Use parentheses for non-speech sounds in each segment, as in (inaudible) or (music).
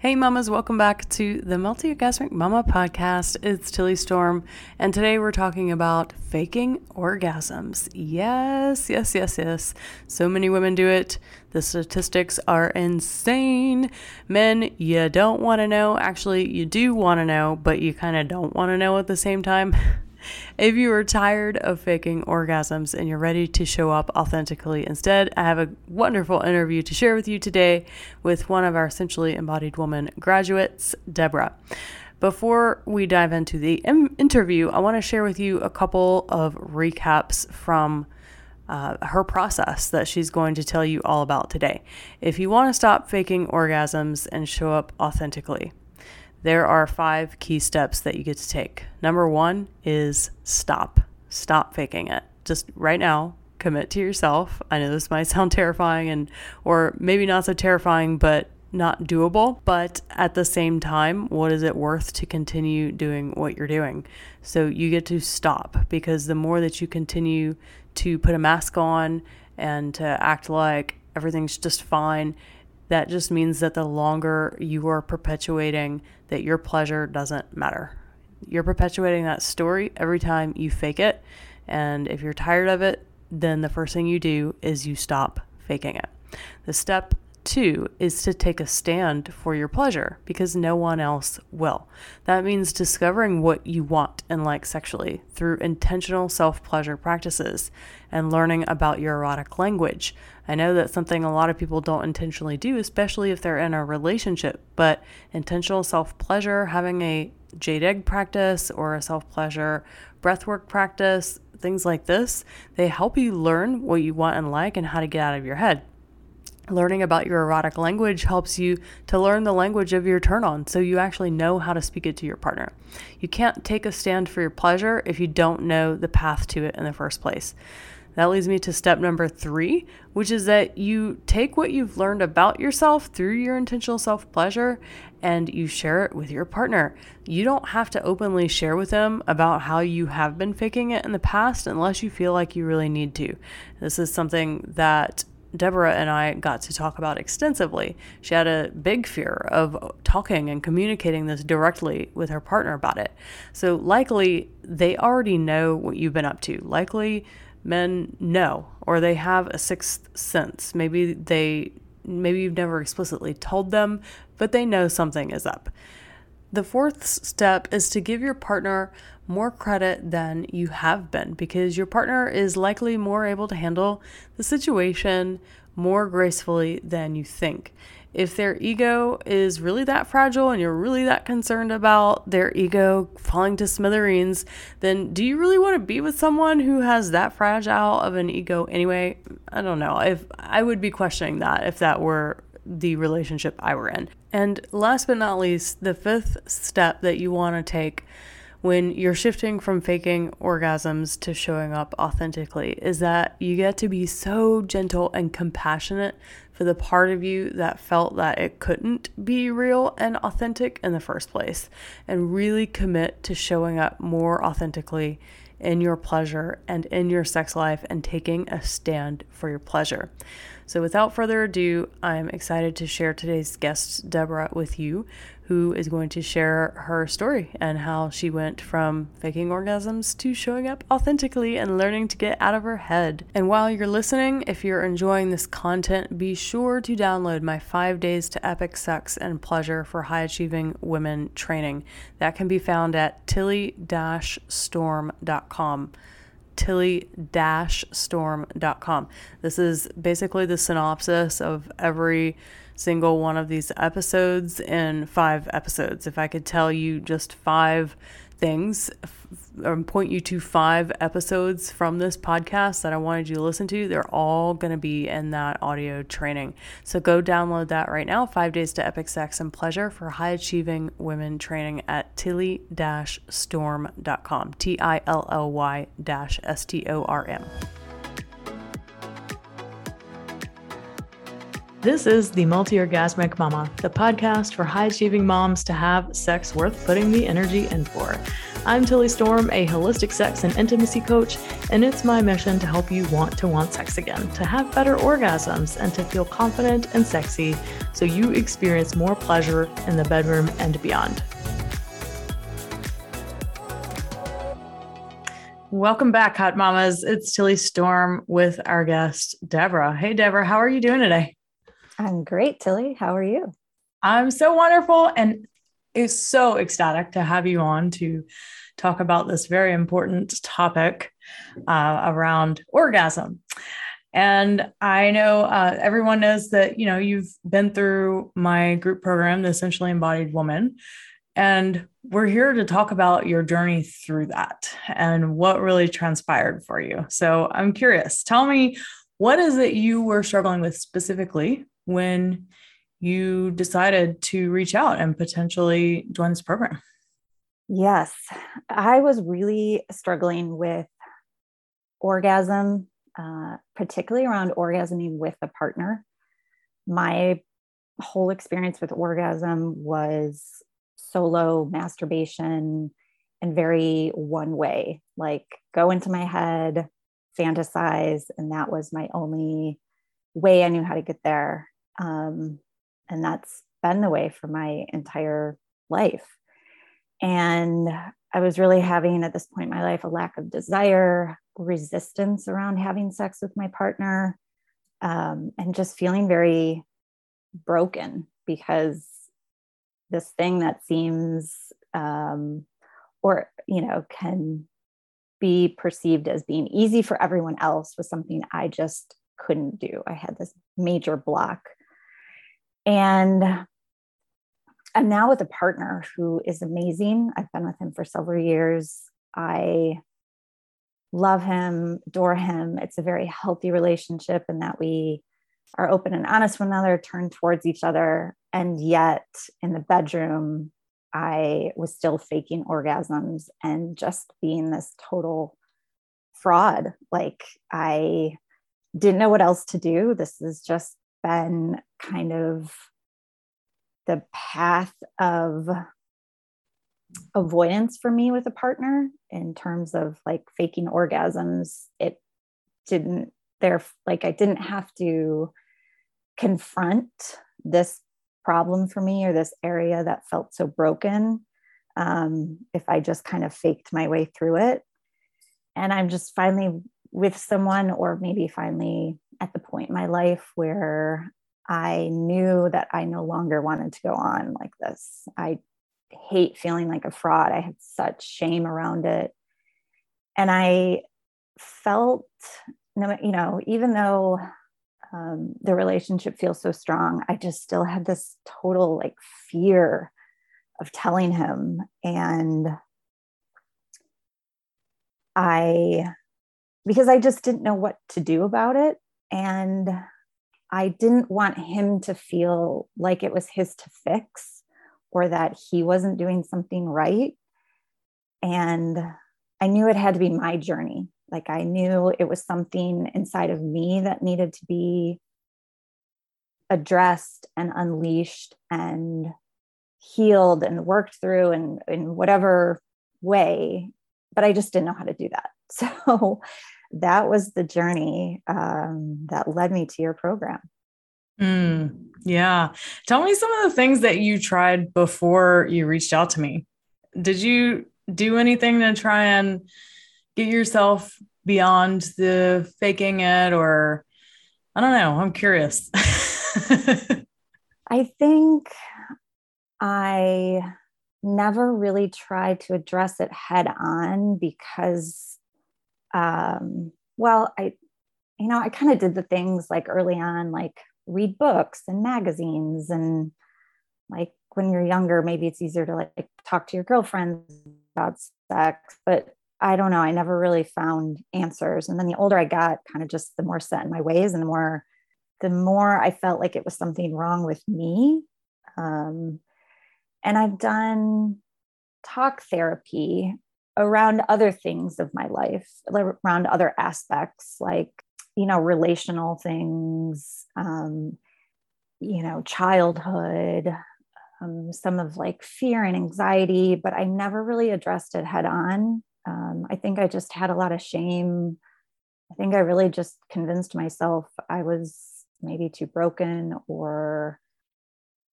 Hey, mamas, welcome back to the Multi Orgasmic Mama podcast. It's Tilly Storm, and today we're talking about faking orgasms. Yes, yes, yes, yes. So many women do it. The statistics are insane. Men, you don't want to know. Actually, you do want to know, but you kind of don't want to know at the same time. (laughs) (laughs) If you are tired of faking orgasms and you're ready to show up authentically instead, I have a wonderful interview to share with you today with one of our Sensually Embodied Woman graduates, Debra. Before we dive into the interview, I want to share with you a couple of recaps from uh, her process that she's going to tell you all about today. If you want to stop faking orgasms and show up authentically, there are five key steps that you get to take. Number one is stop. Stop faking it. Just right now, commit to yourself. I know this might (laughs) sound terrifying and or maybe not so terrifying, but not doable. But at the same time, what is it worth to continue doing what you're doing? So you get to stop because the more that you continue to put a mask on and to act like everything's just fine, that just means that the longer you are perpetuating that your pleasure doesn't matter. You're perpetuating that story every time you fake it. And if you're tired of it, then the first thing you do is you stop faking it. The step two is to take a stand for your pleasure because no one else will. That means discovering what you want and like sexually through intentional self pleasure practices and learning about your erotic language. I know that's something a lot of people don't intentionally do, especially if they're in a relationship, but intentional self pleasure, having a jade egg practice or a self pleasure breathwork practice, things like this, they help you learn what you want and like and how to get out of your head. Learning about your erotic language helps you to learn the language of your turn on so you actually know how to speak it to your partner. You can't take a stand for your pleasure if you don't know the path to it in the first place. That leads me to step number three, which is that you take what you've learned about yourself through your intentional self pleasure and you share it with your partner. You don't have to openly share with them about how you have been faking it in the past unless you feel like you really need to. This is something that Debra and I got to talk about extensively. She had a big fear of talking and communicating this directly with her partner about it. So, likely, they already know what you've been up to. Likely, men know or they have a sixth sense. Maybe they maybe you've never explicitly told them, but they know something is up. The fourth step is to give your partner more credit than you have been because your partner is likely more able to handle the situation more gracefully than you think if their ego is really that fragile and you're really that concerned about their ego falling to smithereens, then do you really want to be with someone who has that fragile of an ego anyway? I don't know. If I would be questioning that if that were the relationship I were in. And last but not least, the fifth step that you want to take when you're shifting from faking orgasms to showing up authentically is that you get to be so gentle and compassionate for the part of you that felt that it couldn't be real and authentic in the first place, and really commit to showing up more authentically in your pleasure and in your sex life and taking a stand for your pleasure. So, without further ado, I'm excited to share today's guest, Debra, with you, who is going to share her story and how she went from faking orgasms to showing up authentically and learning to get out of her head. And while you're listening, if you're enjoying this content, be sure to download my five days to epic sex and pleasure for high achieving women training. That can be found at tilly storm.com tilly-storm.com. This is basically the synopsis of every single one of these episodes in five episodes. If I could tell you just five things or um, point you to five episodes from this podcast that I wanted you to listen to, they're all going to be in that audio training. So go download that right now. Five days to epic sex and pleasure for high achieving women training at tilly storm.com. T I L L Y S T O R M. This is the Multi Orgasmic Mama, the podcast for high achieving moms to have sex worth putting the energy in for. I'm Tilly Storm, a holistic sex and intimacy coach, and it's my mission to help you want to want sex again, to have better orgasms, and to feel confident and sexy so you experience more pleasure in the bedroom and beyond. Welcome back, Hot Mamas. It's Tilly Storm with our guest, Debra. Hey, Debra, how are you doing today? I'm great, Tilly. How are you? I'm so wonderful and is so ecstatic to have you on to talk about this very important topic uh, around orgasm. And I know uh, everyone knows that you know you've been through my group program, the Sensually Embodied Woman, and we're here to talk about your journey through that and what really transpired for you. So I'm curious. Tell me what is it you were struggling with specifically when you decided to reach out and potentially join this program? Yes, I was really struggling with orgasm, uh, particularly around orgasming with a partner. My whole experience with orgasm was solo masturbation and very one way, like go into my head, fantasize, and that was my only way I knew how to get there. Um, and that's been the way for my entire life. And I was really having at this point in my life a lack of desire, resistance around having sex with my partner, um, and just feeling very broken because this thing that seems um, or you know can be perceived as being easy for everyone else was something i just couldn't do i had this major block and I'm now with a partner who is amazing. I've been with him for several years. I love him, adore him. It's a very healthy relationship in that we are open and honest with one another, turn towards each other. And yet in the bedroom, I was still faking orgasms and just being this total fraud. Like I didn't know what else to do. This has just been kind of the path of avoidance for me with a partner in terms of like faking orgasms. It didn't there like I didn't have to confront this problem for me or this area that felt so broken um, if I just kind of faked my way through it. And I'm just finally with someone, or maybe finally at the point in my life where I knew that I no longer wanted to go on like this. I hate feeling like a fraud. I had such shame around it. And I felt, you know, even though um, the relationship feels so strong, I just still had this total like fear of telling him. And I, because I just didn't know what to do about it. And I didn't want him to feel like it was his to fix or that he wasn't doing something right. And I knew it had to be my journey. Like I knew it was something inside of me that needed to be addressed and unleashed and healed and worked through and in whatever way. But I just didn't know how to do that. (laughs) So that was the journey um, that led me to your program. Mm, yeah. Tell me some of the things that you tried before you reached out to me. Did you do anything to try and get yourself beyond the faking it or I don't know. I'm curious. (laughs) I think I never really tried to address it head on because um, well, I, you know, I kind of did the things like early on, like read books and magazines and like when you're younger, maybe it's easier to like talk to your girlfriends about sex, but I don't know. I never really found answers. And then the older I got, kind of just the more set in my ways and the more, the more I felt like it was something wrong with me. Um, and I've done talk therapy around other things of my life, around other aspects like, you know, relational things, um, you know, childhood, um, some of like fear and anxiety, but I never really addressed it head on. Um, I think I just had a lot of shame. I think I really just convinced myself I was maybe too broken or,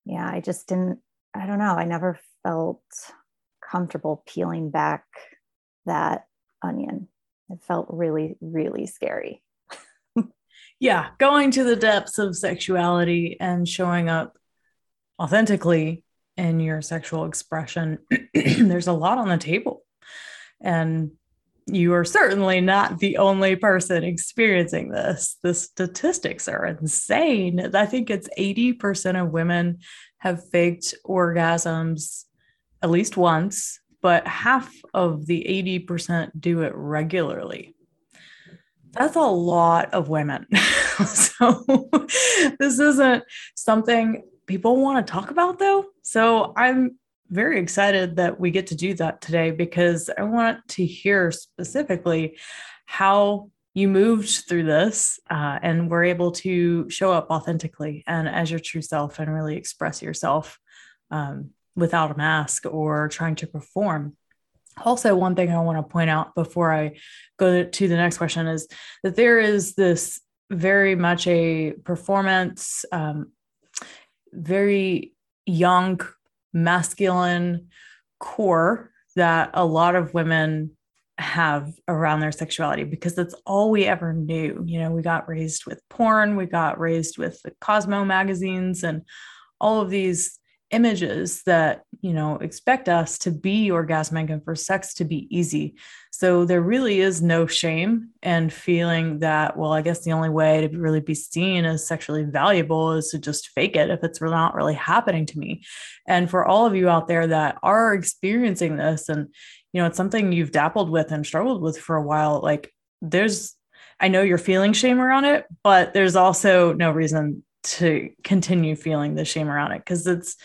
yeah, I just didn't, I don't know. I never felt comfortable peeling back that onion. It felt really, really scary. yeah, going to the depths of sexuality and showing up authentically in your sexual expression, (clears throat) there's a lot on the table. And you are certainly not the only person experiencing this. The statistics are insane. I think it's 80% of women have faked orgasms at least once, but half of the 80% do it regularly. That's a lot of women. (laughs) so, this isn't something people want to talk about, though. So, I'm very excited that we get to do that today because I want to hear specifically how you moved through this uh, and were able to show up authentically and as your true self and really express yourself um, without a mask or trying to perform. Also, one thing I want to point out before I go to the next question is that there is this very much a performance, um, very young, masculine core that a lot of women have around their sexuality because that's all we ever knew. You know, we got raised with porn, we got raised with the Cosmo magazines and all of these images that you know expect us to be orgasmic and for sex to be easy. So there really is no shame and feeling that well i guess the only way to really be seen as sexually valuable is to just fake it if it's not really happening to me. And for all of you out there that are experiencing this and you know it's something you've dappled with and struggled with for a while like there's i know you're feeling shame around it but there's also no reason to continue feeling the shame around it because it's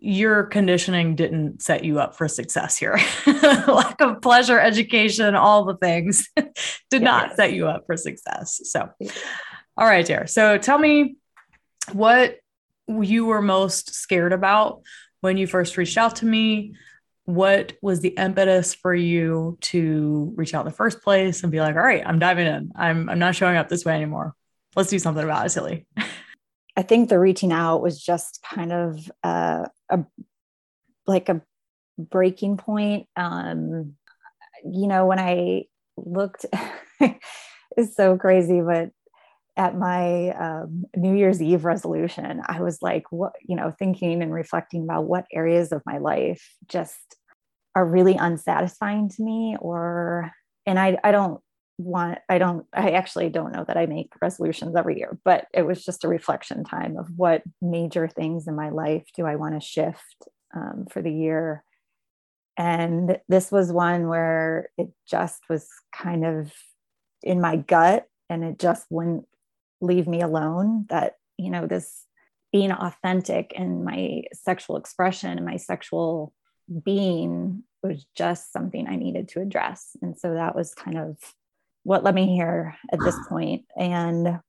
your conditioning didn't set you up for success here. (laughs) Lack of pleasure, education, all the things (laughs) did not set you up for success. So, all right, dear. So tell me what you were most scared about when you first reached out to me. What was the impetus for you to reach out in the first place and be like, all right, I'm diving in. I'm, I'm not showing up this way anymore. Let's do something about it, Tilly. (laughs) I think the reaching out was just kind of uh, a like a breaking point. Um, you know, when I looked, (laughs) it's so crazy, but at my um, New Year's Eve resolution, I was like, what, you know, thinking and reflecting about what areas of my life just are really unsatisfying to me, or, and I, I don't want i don't i actually don't know that i make resolutions every year but it was just a reflection time of what major things in my life do i want to shift um, for the year. And this was one where it just was kind of in my gut and it just wouldn't leave me alone that you know this being authentic in my sexual expression and my sexual being was just something i needed to address. And so that was kind of what let me hear at this (sighs) point. And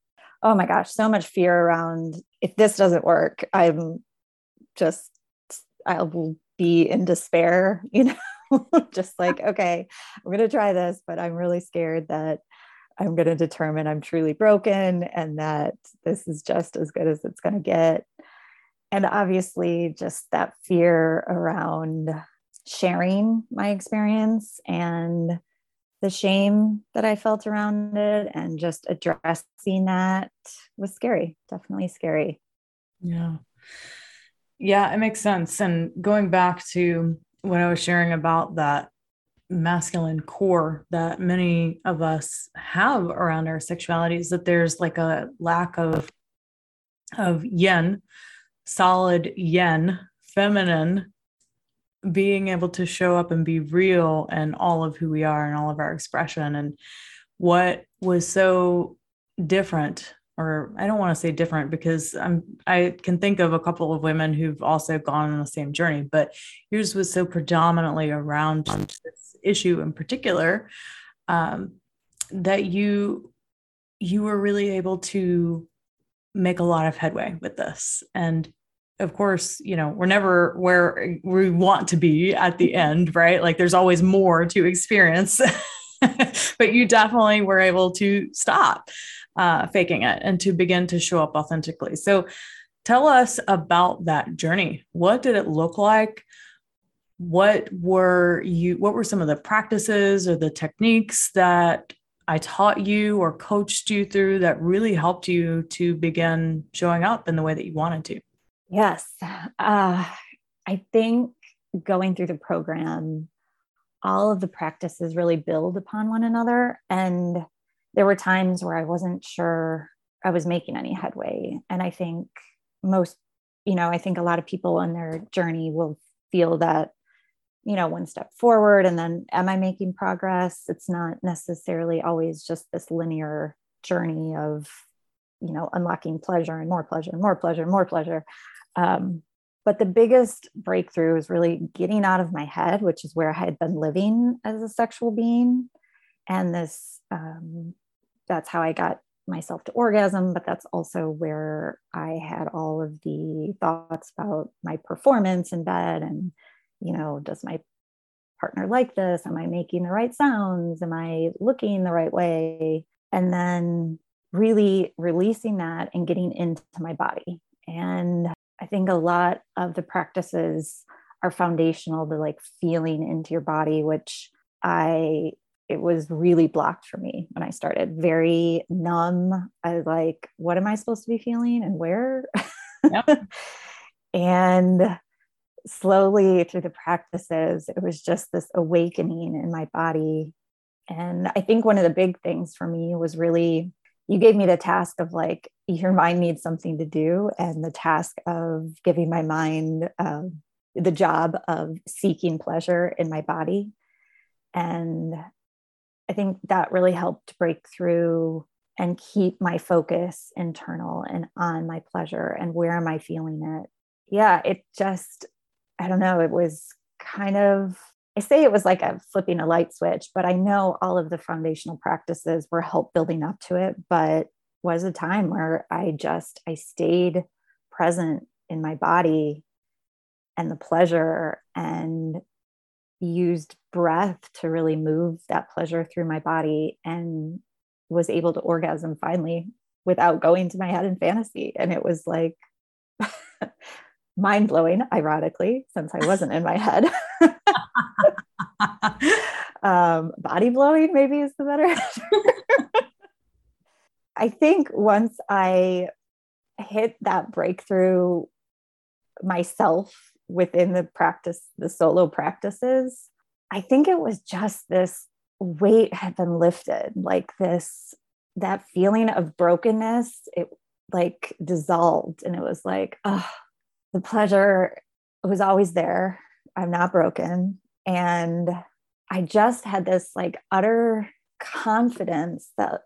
oh my gosh so much fear around if this doesn't work i'm just i will be in despair (laughs) you know just like (laughs) okay i'm going to try this but i'm really scared that i'm going to determine i'm truly broken and that this is just as good as it's going to get. And obviously just that fear around sharing my experience and the shame that I felt around it and just addressing that was scary, definitely scary. Yeah. Yeah, it makes sense. And going back to what I was sharing about that masculine core that many of us have around our sexuality is that there's like a lack of of yin, solid yin, feminine being able to show up and be real and all of who we are and all of our expression and what was so different or I don't want to say different because I'm I can think of a couple of women who've also gone on the same journey, but yours was so predominantly around this issue in particular um, that you you were really able to make a lot of headway with this. And of course, you know, we're never where we want to be at the end, right? Like there's always more to experience. (laughs) but you definitely were able to stop uh, faking it and to begin to show up authentically. So tell us about that journey. What did it look like? What were you, what were some of the practices or the techniques that I taught you or coached you through that really helped you to begin showing up in the way that you wanted to? Yes. Uh, I think going through the program, all of the practices really build upon one another. And there were times where I wasn't sure I was making any headway. And I think most, you know, I think a lot of people on their journey will feel that, you know, one step forward and then am I making progress? It's not necessarily always just this linear journey of, you know, unlocking pleasure and more pleasure and more pleasure and more pleasure. Um, but the biggest breakthrough is really getting out of my head, which is where I had been living as a sexual being. And this, um, that's how I got myself to orgasm, but that's also where I had all of the thoughts about my performance in bed and, you know, does my partner like this? Am I making the right sounds? Am I looking the right way? And then really releasing that and getting into my body. And I think a lot of the practices are foundational to like feeling into your body, which I it was really blocked for me when I started. Very numb. I was like, what am I supposed to be feeling and where? Yep. (laughs) and slowly through the practices, it was just this awakening in my body. And I think one of the big things for me was really you gave me the task of like your mind needs something to do and the task of giving my mind um, the job of seeking pleasure in my body. And i think that really helped break through and keep my focus internal and on my pleasure and where am i feeling it. Yeah it just i don't know it was kind of I say it was like flipping a light switch, but I know all of the foundational practices were help building up to it. But was a time where I just I stayed present in my body and the pleasure and used breath to really move that pleasure through my body and was able to orgasm finally without going to my head in fantasy. And it was like (laughs) mind blowing, ironically, since I wasn't in my head. (laughs) um, body blowing, maybe is the better. (laughs) I think once I hit that breakthrough myself within the practice, the solo practices, I think it was just this weight had been lifted, like this, that feeling of brokenness, it like dissolved. And it was like, oh, the pleasure was always there. I'm not broken. And I just had this like utter confidence that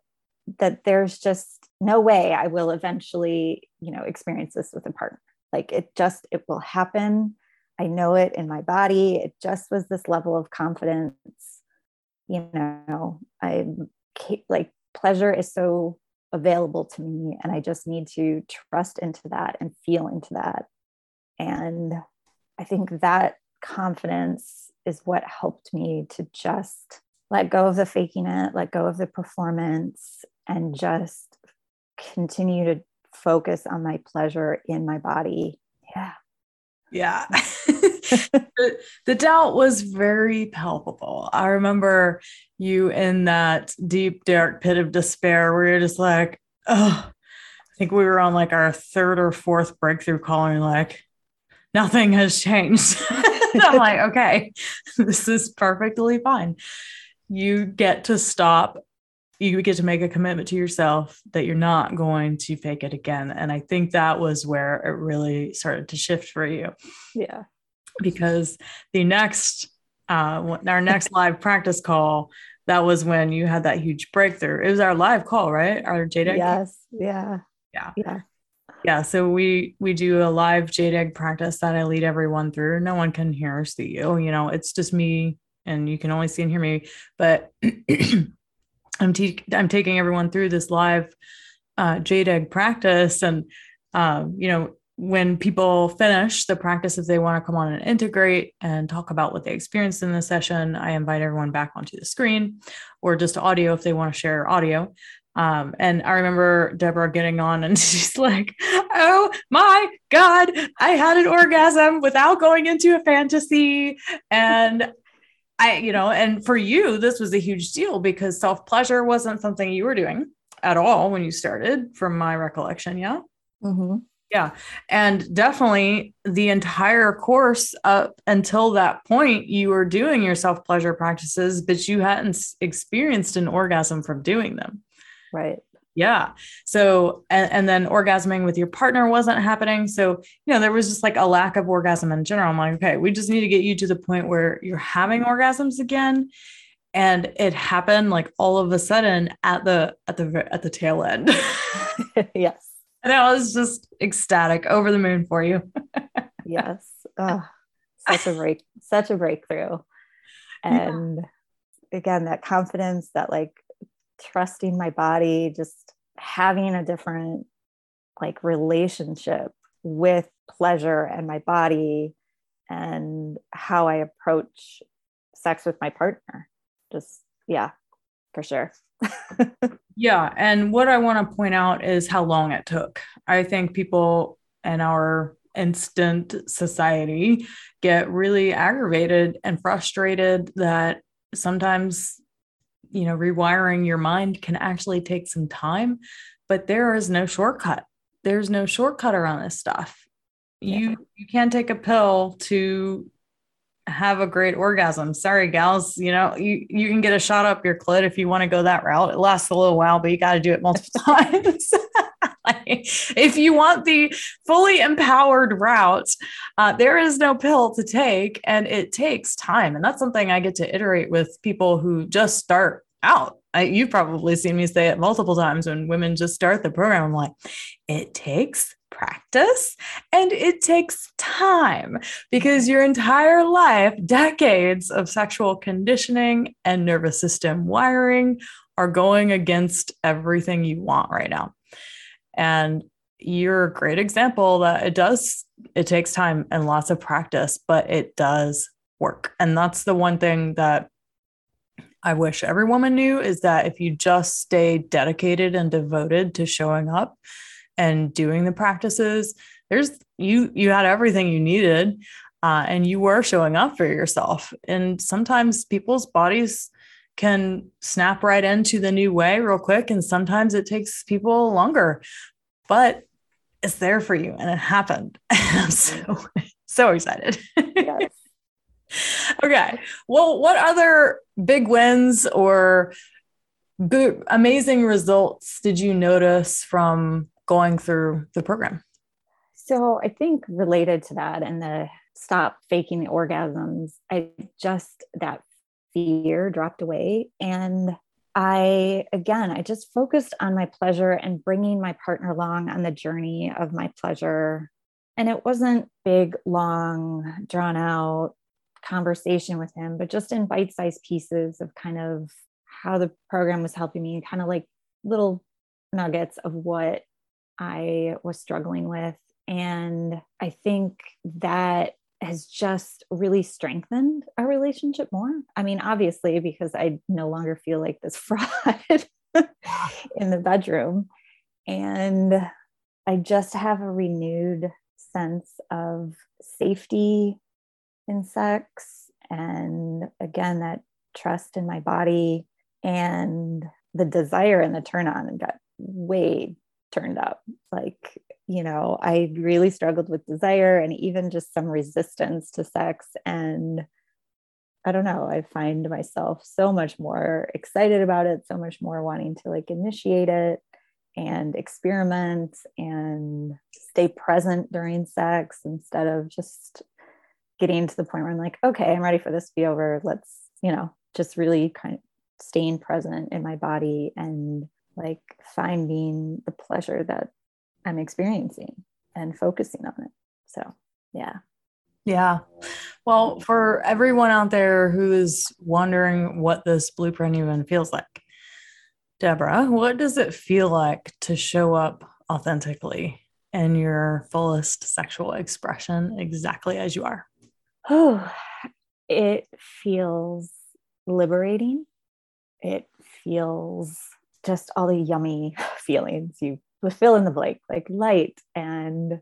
that there's just no way I will eventually, you know, experience this with a partner. Like it just it will happen. I know it in my body. It just was this level of confidence. You know, I like pleasure is so available to me and I just need to trust into that and feel into that and I think that confidence is what helped me to just let go of the faking it, let go of the performance, and just continue to focus on my pleasure in my body. Yeah. Yeah. (laughs) the, the, doubt was very palpable. I remember you in that deep, dark pit of despair where you're just like, oh, I think we were on like our third or fourth breakthrough call, and like, nothing has changed. (laughs) (laughs) I'm like, okay, (laughs) this is perfectly fine. You get to stop. You get to make a commitment to yourself that you're not going to fake it again. And I think that was where it really started to shift for you. Yeah. Because the next, uh, our next (laughs) live practice call, that was when you had that huge breakthrough. It was our live call, right? Our jade egg. Yes. Yeah. Yeah. Yeah yeah so we we do a live jade egg practice that i lead everyone through no one can hear or see you you know it's just me and you can only see and hear me but (clears throat) i'm te- i'm taking everyone through this live uh, jade practice and um, you know when people finish the practice, if they want to come on and integrate and talk about what they experienced in the session, I invite everyone back onto the screen or just audio if they want to share audio. Um, and I remember Debra getting on and (laughs) she's like, Oh my God, I had an orgasm without going into a fantasy. And I, you know, and for you, this was a huge deal because self pleasure wasn't something you were doing at all when you started, from my recollection. Yeah. Mm-hmm. Yeah. And definitely the entire course up until that point, you were doing your self pleasure practices, but you hadn't experienced an orgasm from doing them. Right. Yeah. So, and, and then orgasming with your partner wasn't happening. So, you know, there was just like a lack of orgasm in general. I'm like, okay, we just need to get you to the point where you're having orgasms again. And it happened like all of a sudden at the, at the, at the tail end. (laughs) yes. (laughs) And I was just ecstatic over the moon for you. (laughs) yes. Oh, such a break, such a breakthrough. And yeah. again, that confidence, that like trusting my body, just having a different like relationship with pleasure and my body and how I approach sex with my partner. Just, yeah, for sure. (laughs) yeah. And what I want to point out is how long it took. I think people in our instant society get really aggravated and frustrated that sometimes you know rewiring your mind can actually take some time but there is no shortcut there's no shortcut around this stuff you you can't take a pill to have a great orgasm. Sorry, gals. You know, you, you can get a shot up your clit if you want to go that route. It lasts a little while, but you got to do it multiple (laughs) times. (laughs) (laughs) if you want the fully empowered route, uh, there is no pill to take and it takes time. And that's something I get to iterate with people who just start out. I, you've probably seen me say it multiple times when women just start the program. I'm like, it takes practice and it takes time because your entire life, decades of sexual conditioning and nervous system wiring are going against everything you want right now. And you're a great example that it does, it takes time and lots of practice, but it does work. And that's the one thing that I wish every woman knew is that if you just stay dedicated and devoted to showing up and doing the practices there's you you had everything you needed uh, and you were showing up for yourself and sometimes people's bodies can snap right into the new way real quick and sometimes it takes people longer but it's there for you and it happened (laughs) i'm so so excited yes. (laughs) okay well what other big wins or good amazing results did you notice from going through the program? So I think related to that and the stop faking the orgasms, I just that fear dropped away and I again, I just focused on my pleasure and bringing my partner along on the journey of my pleasure. And it wasn't big, long, drawn out conversation with him, but just in bite sized pieces of kind of how the program was helping me, kind of like little nuggets of what I was struggling with. And I think that has just really strengthened our relationship more. I mean, obviously, because I no longer feel like this (laughs) fraud in the bedroom. And I just have a renewed sense of safety in sex. And again, that trust in my body and the desire and the turn on got way turned up. Like, you know, I really struggled with desire and even just some resistance to sex. And I don't know, I find myself so much more excited about it, so much more wanting to like initiate it and experiment and stay present during sex instead of just getting to the point where I'm like, okay, I'm ready for this to be over. Let's, you know, just really kind of staying present in my body and like finding the pleasure that I'm experiencing and focusing on it. So, yeah. Yeah. Well, for everyone out there who is wondering what this blueprint even feels like, Debra, what does it feel like to show up authentically in your fullest sexual expression exactly as you are? Oh, it feels liberating. It feels just all the yummy (laughs) feelings you fill in the blank, like light and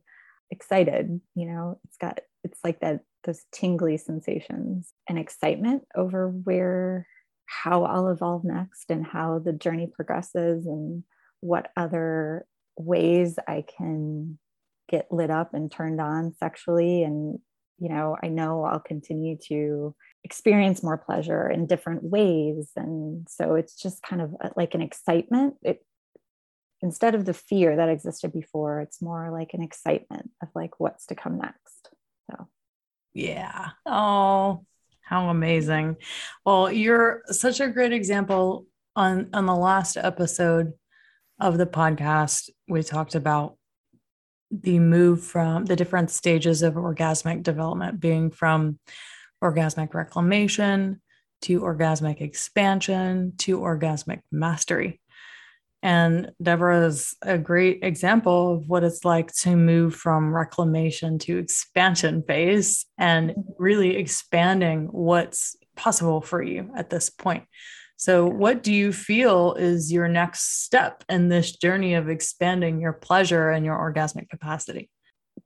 excited. You know, it's got, it's like that, those tingly sensations and excitement over where, how I'll evolve next and how the journey progresses and what other ways I can get lit up and turned on sexually. And you know i know i'll continue to experience more pleasure in different ways. And so it's just kind of uh, like an excitement. It instead of the fear that existed before it's more like an excitement of like what's to come next so. Yeah. Oh how amazing. Well you're such a great example on on the last episode of the podcast we talked about the move from the different stages of orgasmic development being from orgasmic reclamation to orgasmic expansion to orgasmic mastery. And Debra is a great example of what it's like to move from reclamation to expansion phase and mm-hmm. really expanding what's possible for you at this point. So, what do you feel is your next step in this journey of expanding your pleasure and your orgasmic capacity?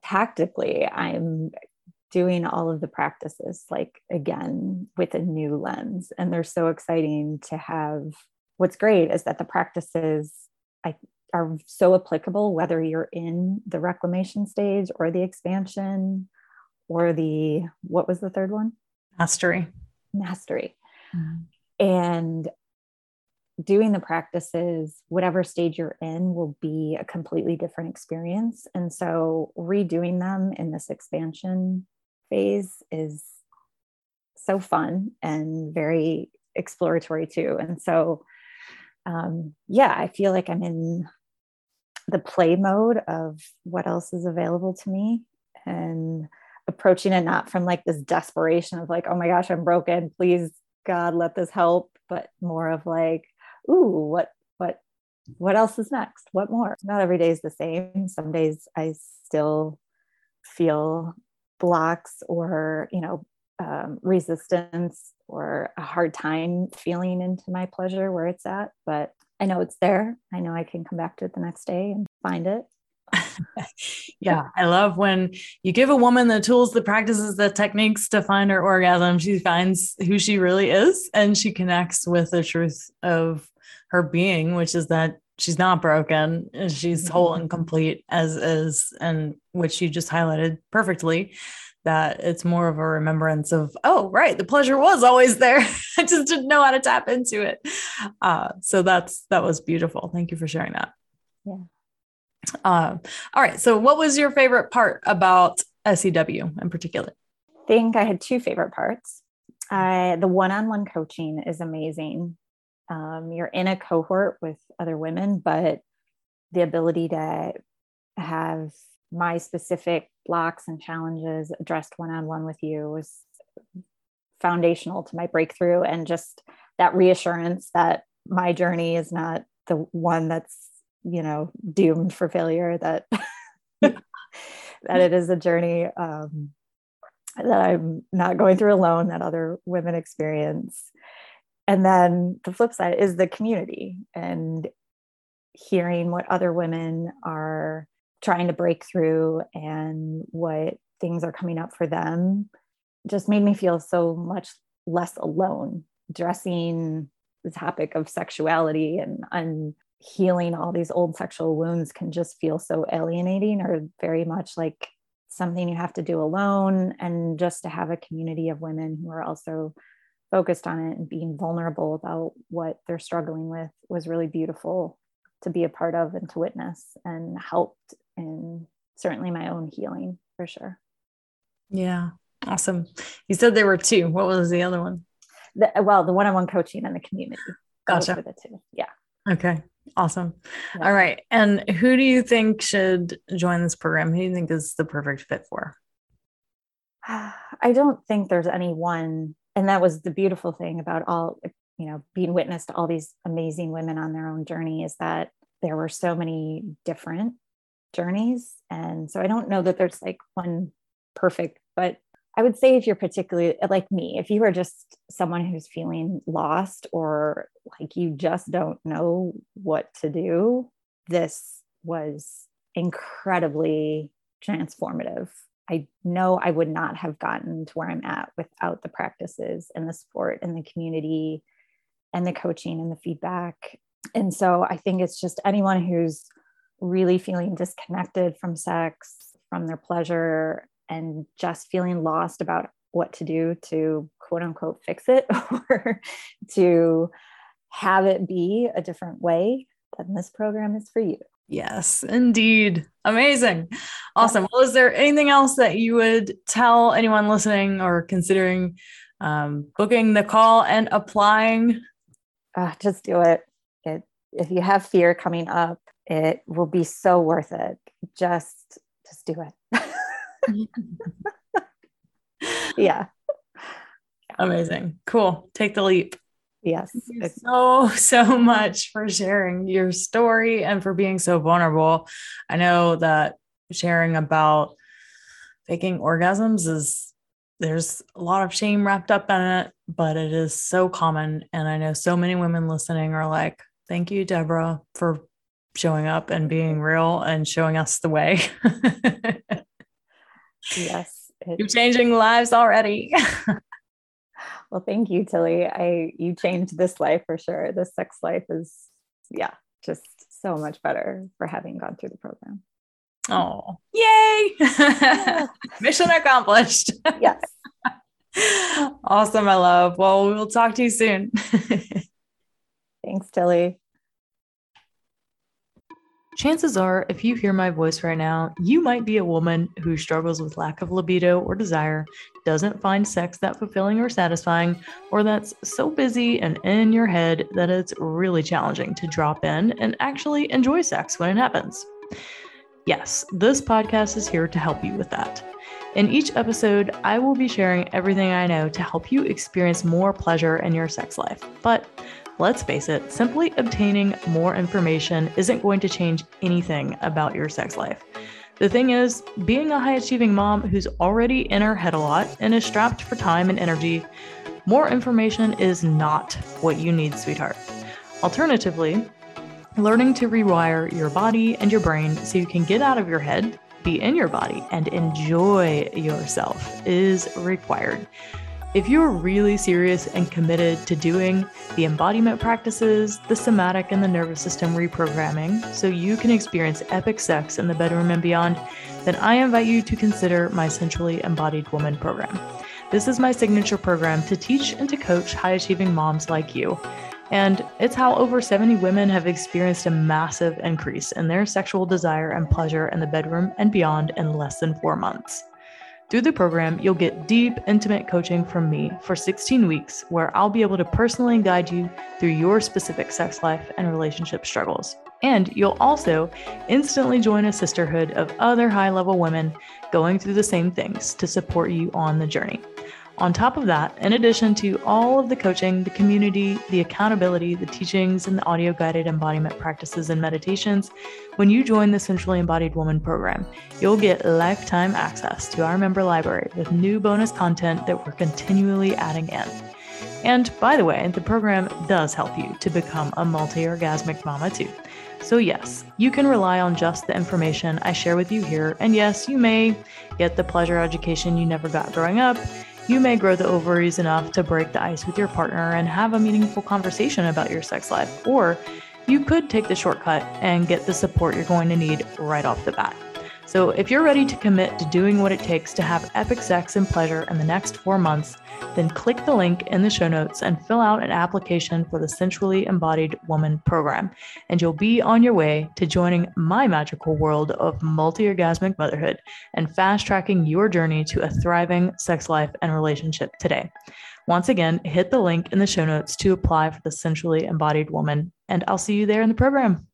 Tactically, I'm doing all of the practices like again with a new lens, and they're so exciting to have. What's great is that the practices I, are so applicable whether you're in the reclamation stage or the expansion or the what was the third one? Mastery. Mastery. Mm-hmm and doing the practices whatever stage you're in will be a completely different experience and so redoing them in this expansion phase is so fun and very exploratory too and so um, yeah i feel like i'm in the play mode of what else is available to me and approaching it not from like this desperation of like oh my gosh i'm broken please God, let this help, but more of like, ooh, what, what, what else is next? What more? Not every day is the same. Some days I still feel blocks or, you know, um, resistance or a hard time feeling into my pleasure where it's at, but I know it's there. I know I can come back to it the next day and find it (laughs) yeah, I love when you give a woman the tools, the practices, the techniques to find her orgasm. She finds who she really is and she connects with the truth of her being, which is that she's not broken. She's whole and complete as is, and which you just highlighted perfectly. That it's more of a remembrance of, oh, right, the pleasure was always there. (laughs) I just didn't know how to tap into it. Uh, so that's that was beautiful. Thank you for sharing that. Yeah. Um, all right. So, what was your favorite part about SEW in particular? I think I had two favorite parts. I, the one on one coaching is amazing. Um, you're in a cohort with other women, but the ability to have my specific blocks and challenges addressed one on one with you was foundational to my breakthrough and just that reassurance that my journey is not the one that's you know doomed for failure that (laughs) that it is a journey um, that i'm not going through alone that other women experience. And then the flip side is the community and hearing what other women are trying to break through and what things are coming up for them just made me feel so much less alone. Addressing the topic of sexuality and, and healing all these old sexual wounds can just feel so alienating or very much like something you have to do alone. And just to have a community of women who are also focused on it and being vulnerable about what they're struggling with was really beautiful to be a part of and to witness and helped in certainly my own healing for sure yeah awesome you said there were two what was the other one the, well the one-on-one coaching and the community gotcha the two yeah okay Awesome. Yeah. All right. And who do you think should join this program? Who do you think is the perfect fit for? (sighs) I don't think there's any one. And that was the beautiful thing about all, you you know, being witness to all these amazing women on their own journey is that there were so many different journeys. And so I don't know that there's like one perfect, but I would say if you're particularly like me, if you are just someone who's feeling lost or like you just don't know what to do, this was incredibly transformative. I know I would not have gotten to where I'm at without the practices and the support and the community and the coaching and the feedback. And so I think it's just anyone who's really feeling disconnected from sex, from their pleasure, and just feeling lost about what to do to quote unquote fix it (laughs) or to have it be a different way, then this program is for you. Yes, indeed. Amazing. Awesome. Well, is there anything else that you would tell anyone listening or considering um, booking the call and applying? Uh, just do it. it. If you have fear coming up, it will be so worth it. Just, just do it. (laughs) yeah. Amazing. Cool. Take the leap. Yes. so, so much for sharing your story and for being so vulnerable. I know that sharing about faking orgasms is there's a lot of shame wrapped up in it, but it is so common. And I know so many women listening are like, thank you, Debra, for showing up and being real and showing us the way. yes. You're changing lives already. (laughs) Well, thank you, Tilly. I you changed this life for sure. This sex life is yeah, just so much better for having gone through the program. Oh, yay! (laughs) (laughs) Mission accomplished. yes. awesome, my love. Well, we will talk to you soon. Thanks, Tilly. Chances are, if you hear my voice right now, you might be a woman who struggles with lack of libido or desire, doesn't find sex that fulfilling or satisfying, or that's so busy and in your head that it's really challenging to drop in and actually enjoy sex when it happens. Yes, this podcast is here to help you with that. In each episode, I will be sharing everything I know to help you experience more pleasure in your sex life. But Let's face it, simply obtaining more information isn't going to change anything about your sex life. The thing is, being a high achieving mom who's already in her head a lot and is strapped for time and energy, more information is not what you need, sweetheart. Alternatively, learning to rewire your body and your brain so you can get out of your head, be in your body, and enjoy yourself is required. If you're really serious and committed to doing the embodiment practices, the somatic and the nervous system reprogramming, so you can experience epic sex in the bedroom and beyond, then I invite you to consider my Sensually Embodied Woman program. This is my signature program to teach and to coach high achieving moms like you. And it's how over 70 women have experienced a massive increase in their sexual desire and pleasure in the bedroom and beyond in less than four months. Through the program, you'll get deep, intimate coaching from me for 16 weeks, where I'll be able to personally guide you through your specific sex life and relationship struggles. And you'll also instantly join a sisterhood of other high level women going through the same things to support you on the journey. On top of that, in addition to all of the coaching, the community, the accountability, the teachings, and the audio guided embodiment practices and meditations, when you join the Sensually Embodied Woman program, you'll get lifetime access to our member library with new bonus content that we're continually adding in. And by the way, the program does help you to become a multi orgasmic mama too. So, yes, you can rely on just the information I share with you here. And yes, you may get the pleasure education you never got growing up you may grow the ovaries enough to break the ice with your partner and have a meaningful conversation about your sex life, or you could take the shortcut and get the support you're going to need right off the bat. So, if you're ready to commit to doing what it takes to have epic sex and pleasure in the next four months, then click the link in the show notes and fill out an application for the Sensually Embodied Woman program, and you'll be on your way to joining my magical world of multi orgasmic motherhood and fast tracking your journey to a thriving sex life and relationship today. Once again, hit the link in the show notes to apply for the Sensually Embodied Woman, and I'll see you there in the program.